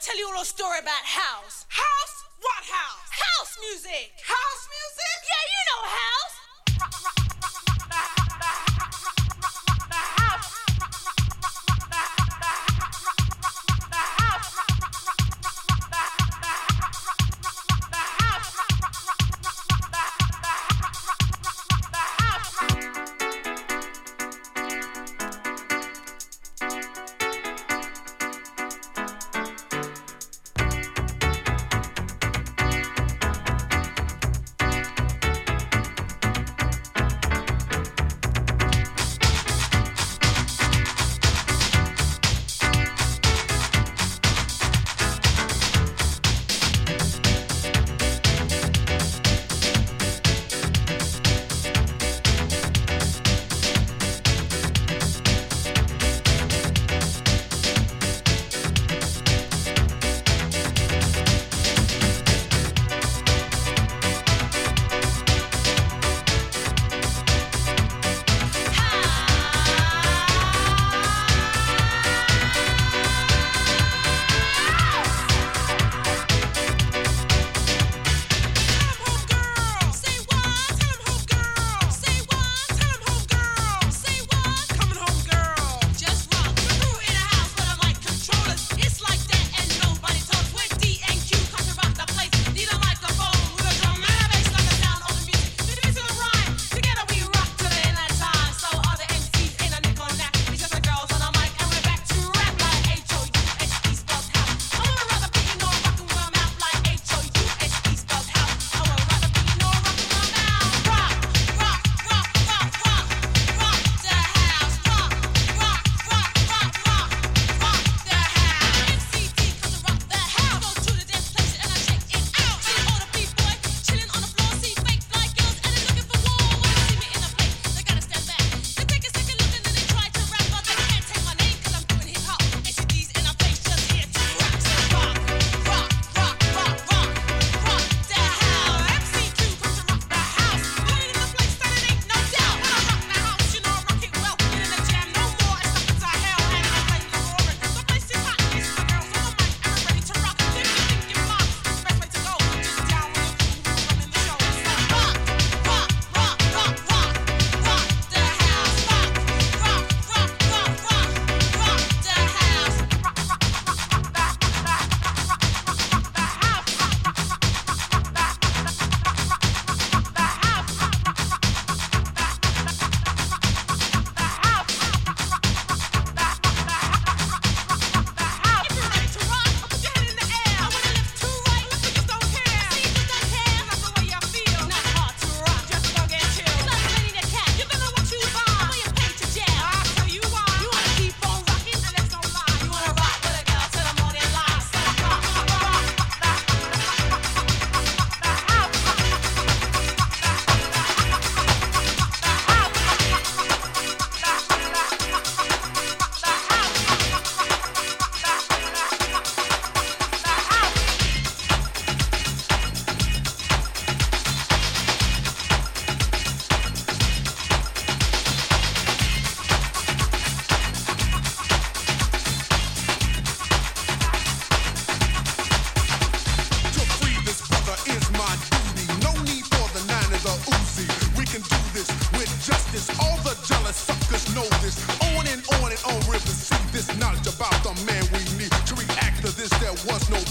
tell you a little story about house. House? What house? House music. House music? Yeah, you know house.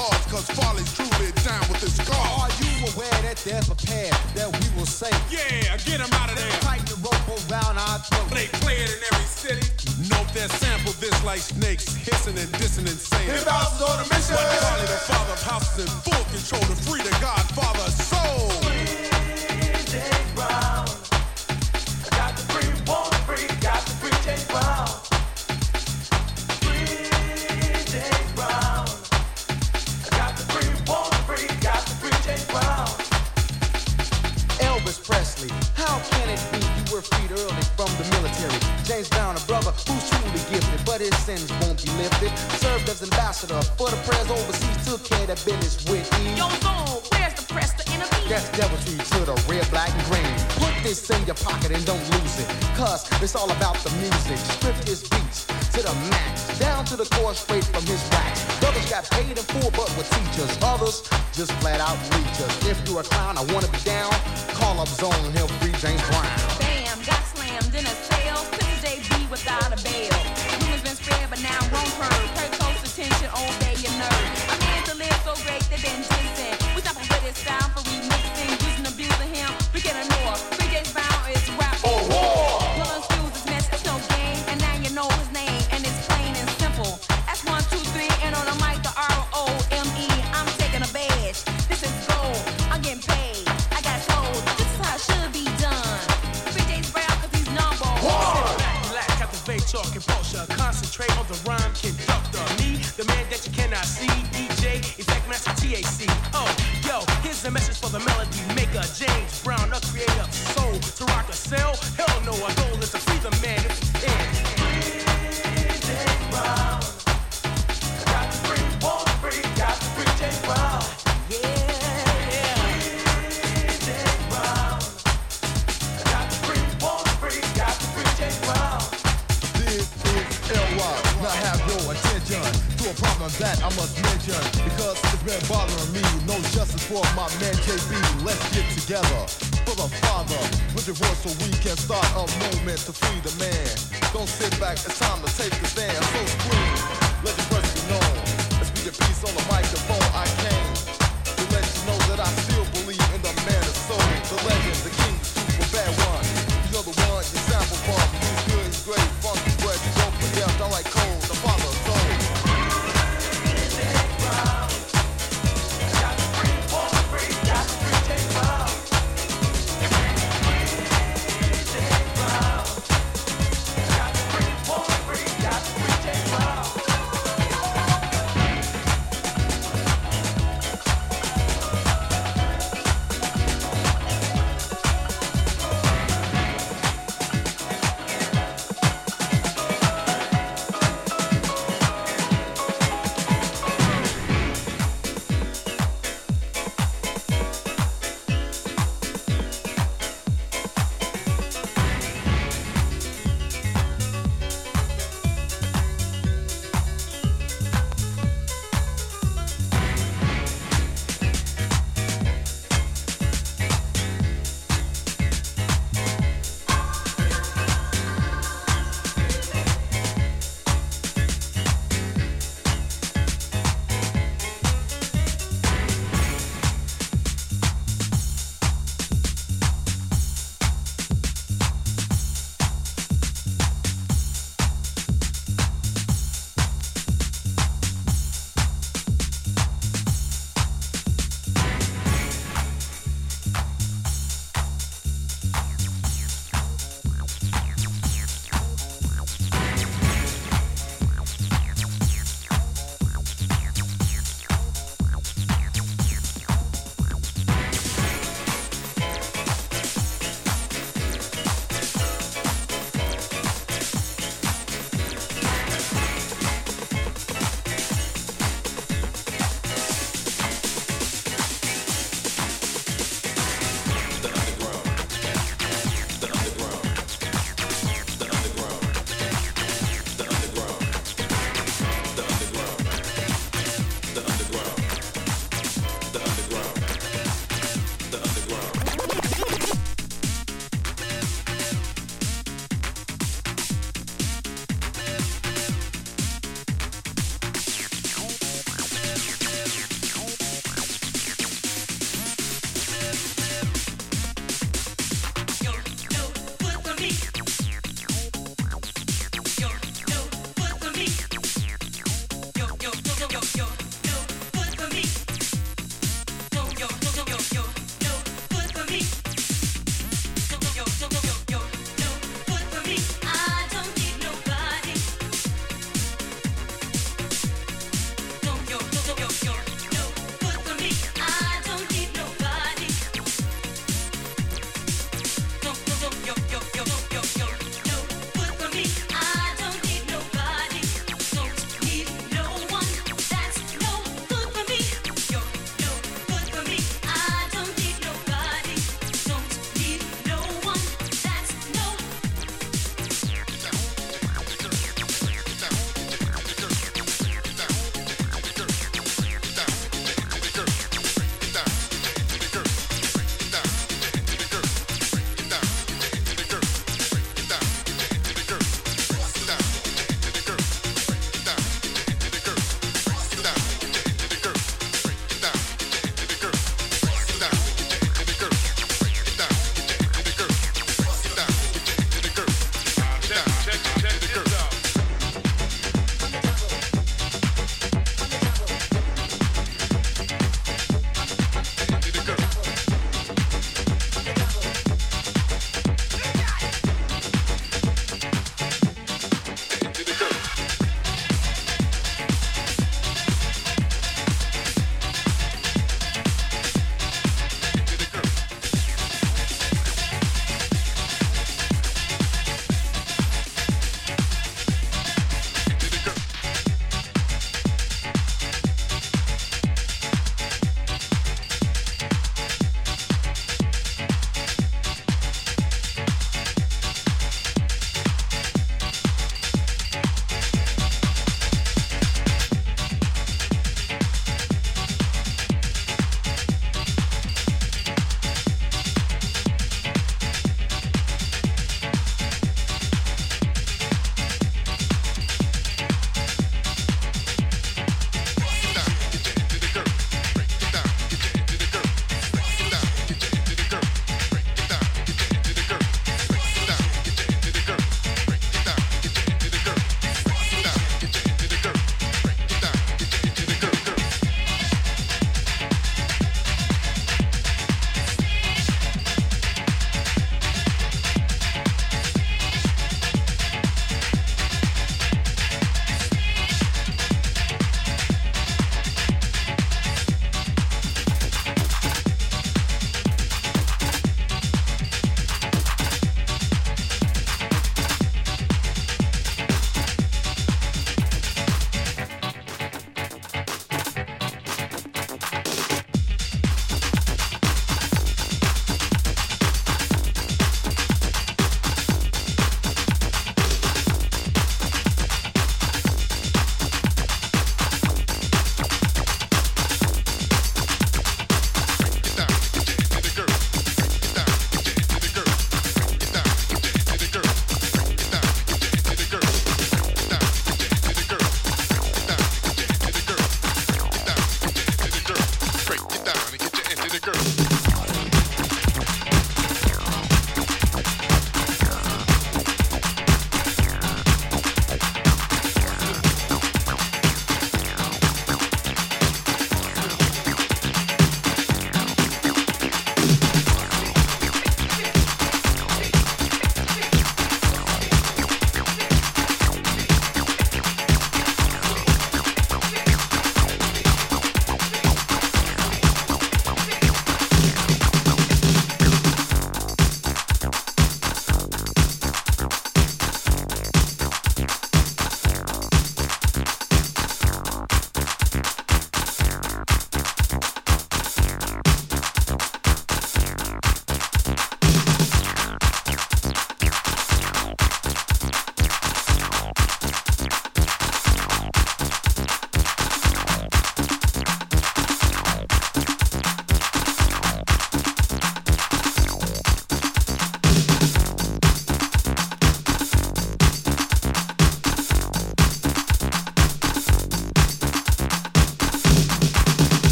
pause, cause Farley's truly down with this cause. Are you aware that there's a path that we will say, Yeah, get them out of there. Tighten the rope around our throat. They play it in every city. Note they sample this like snakes, hissing and dissing and saying. His house is on a mission. But Farley, the father of houses, in full control, the free the God, father, it and don't lose it. Cause it's all about the music. Strip his beats to the max. Down to the core straight from his wax. Brothers got paid in full but with teachers. Others just flat out leechers. If you're a clown, I wanna be down. Call up Zone, he'll free James Brown.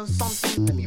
Or something? Let me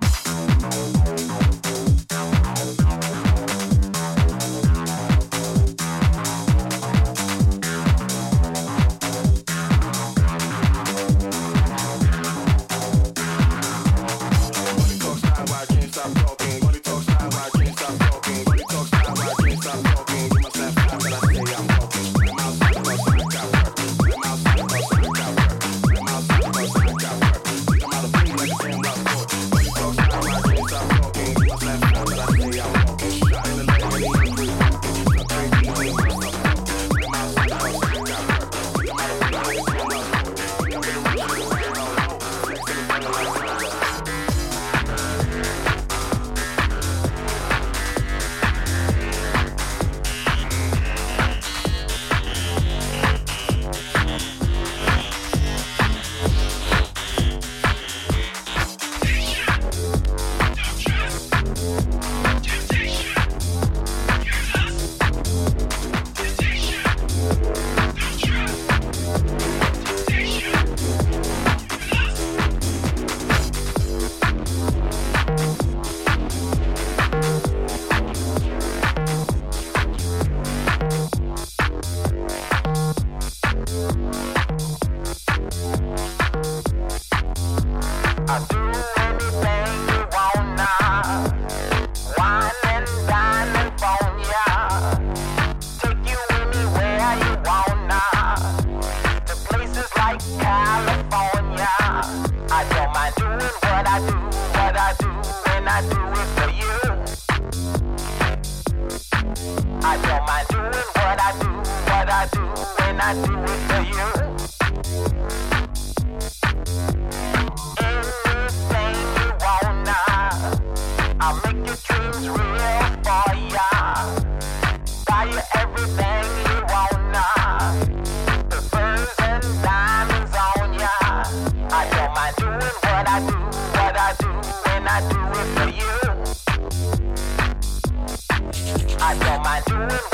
time.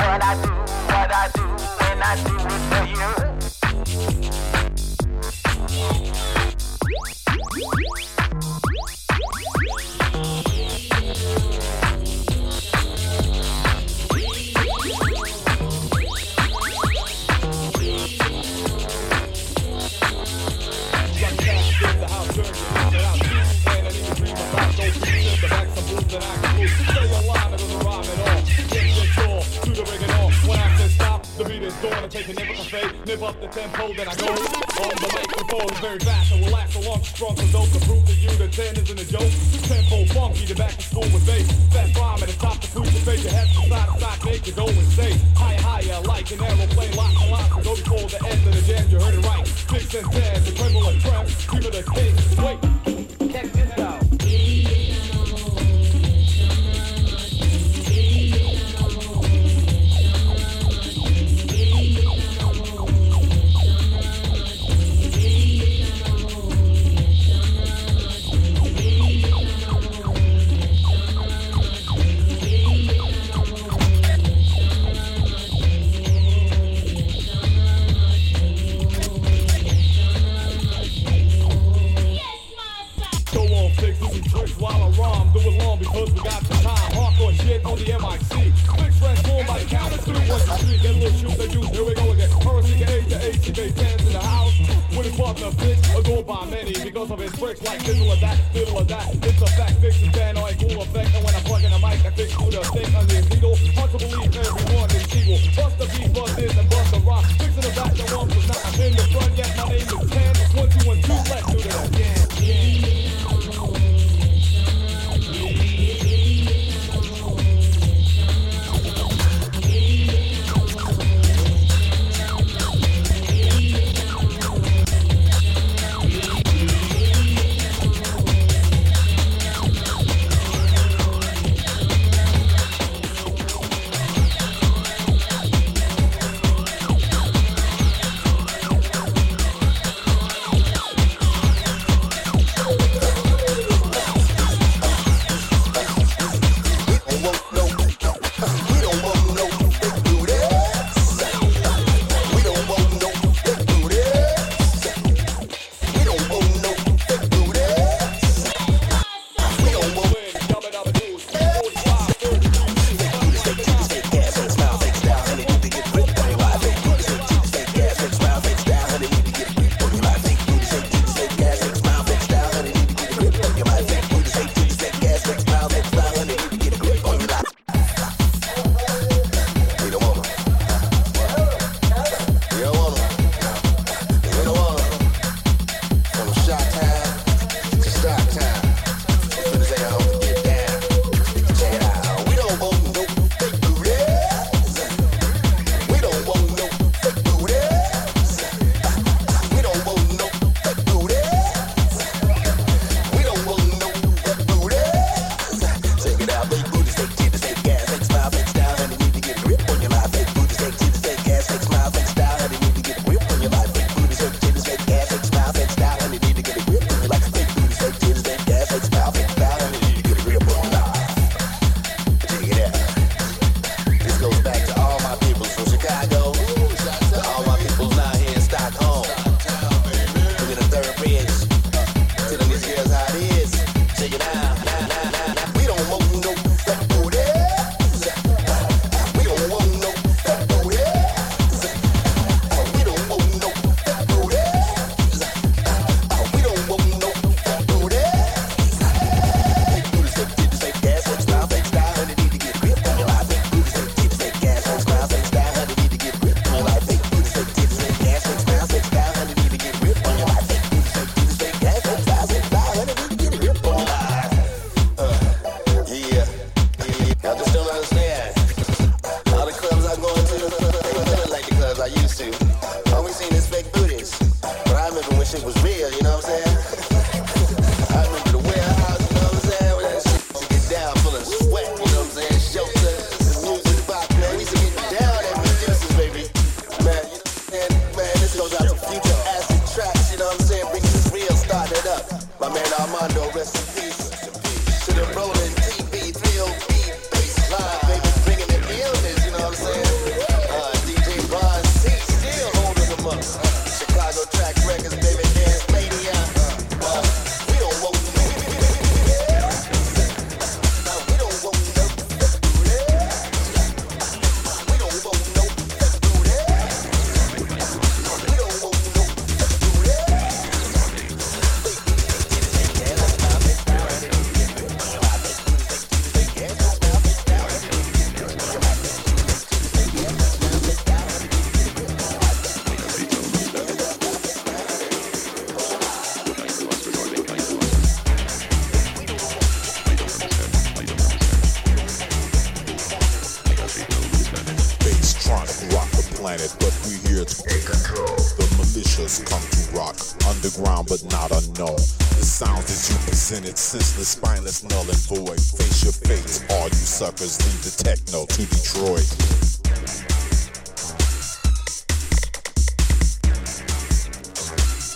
country rock, underground but not unknown. The sounds that you presented, senseless, spineless, null and void. Face your fate, all you suckers, leave the techno to Detroit.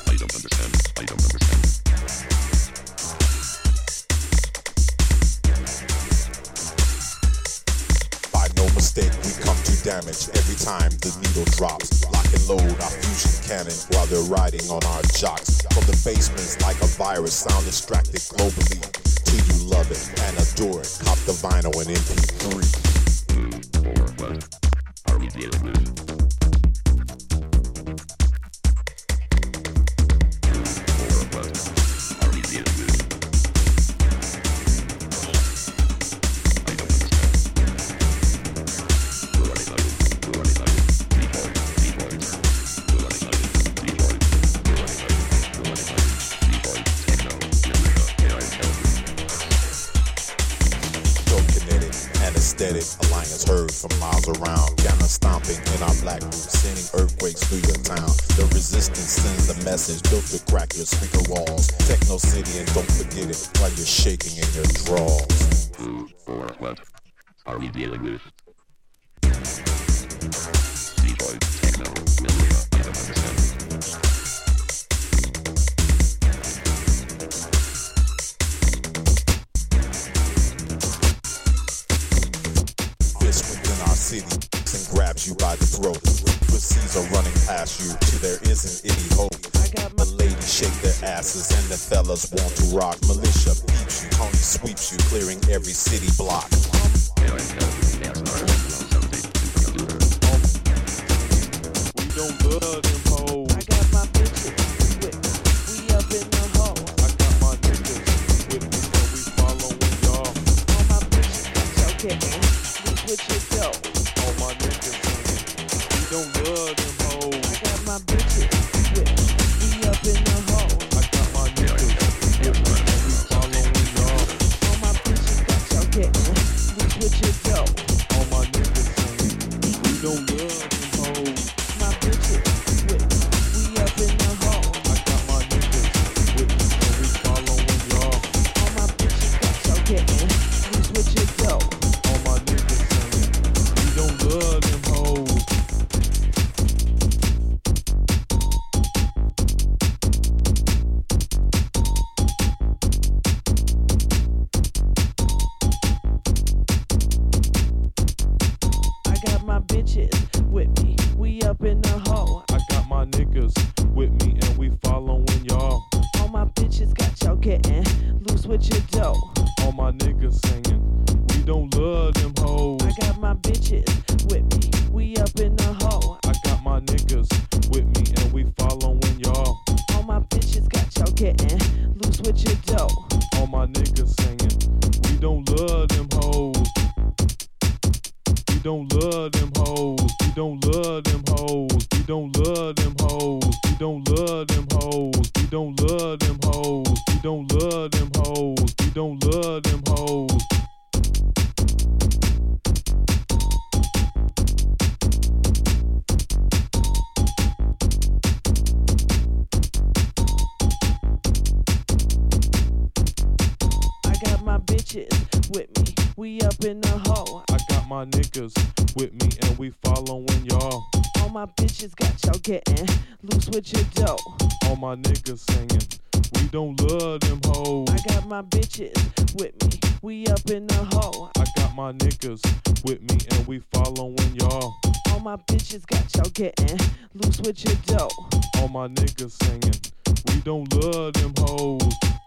I don't understand. I don't understand. By no mistake, we come to damage every time the needle drops load our fusion cannon while they're riding on our jocks. From the basements like a virus, sound distracted globally. Till you love it and adore it, cop the vinyl and MP3. just think my bitches got y'all getting loose with your dough. All my niggas singing, we don't love them hoes. I got my bitches with me, we up in the hole. I got my niggas with me and we following y'all. All my bitches got y'all getting loose with your dough. All my niggas singing, we don't love them hoes.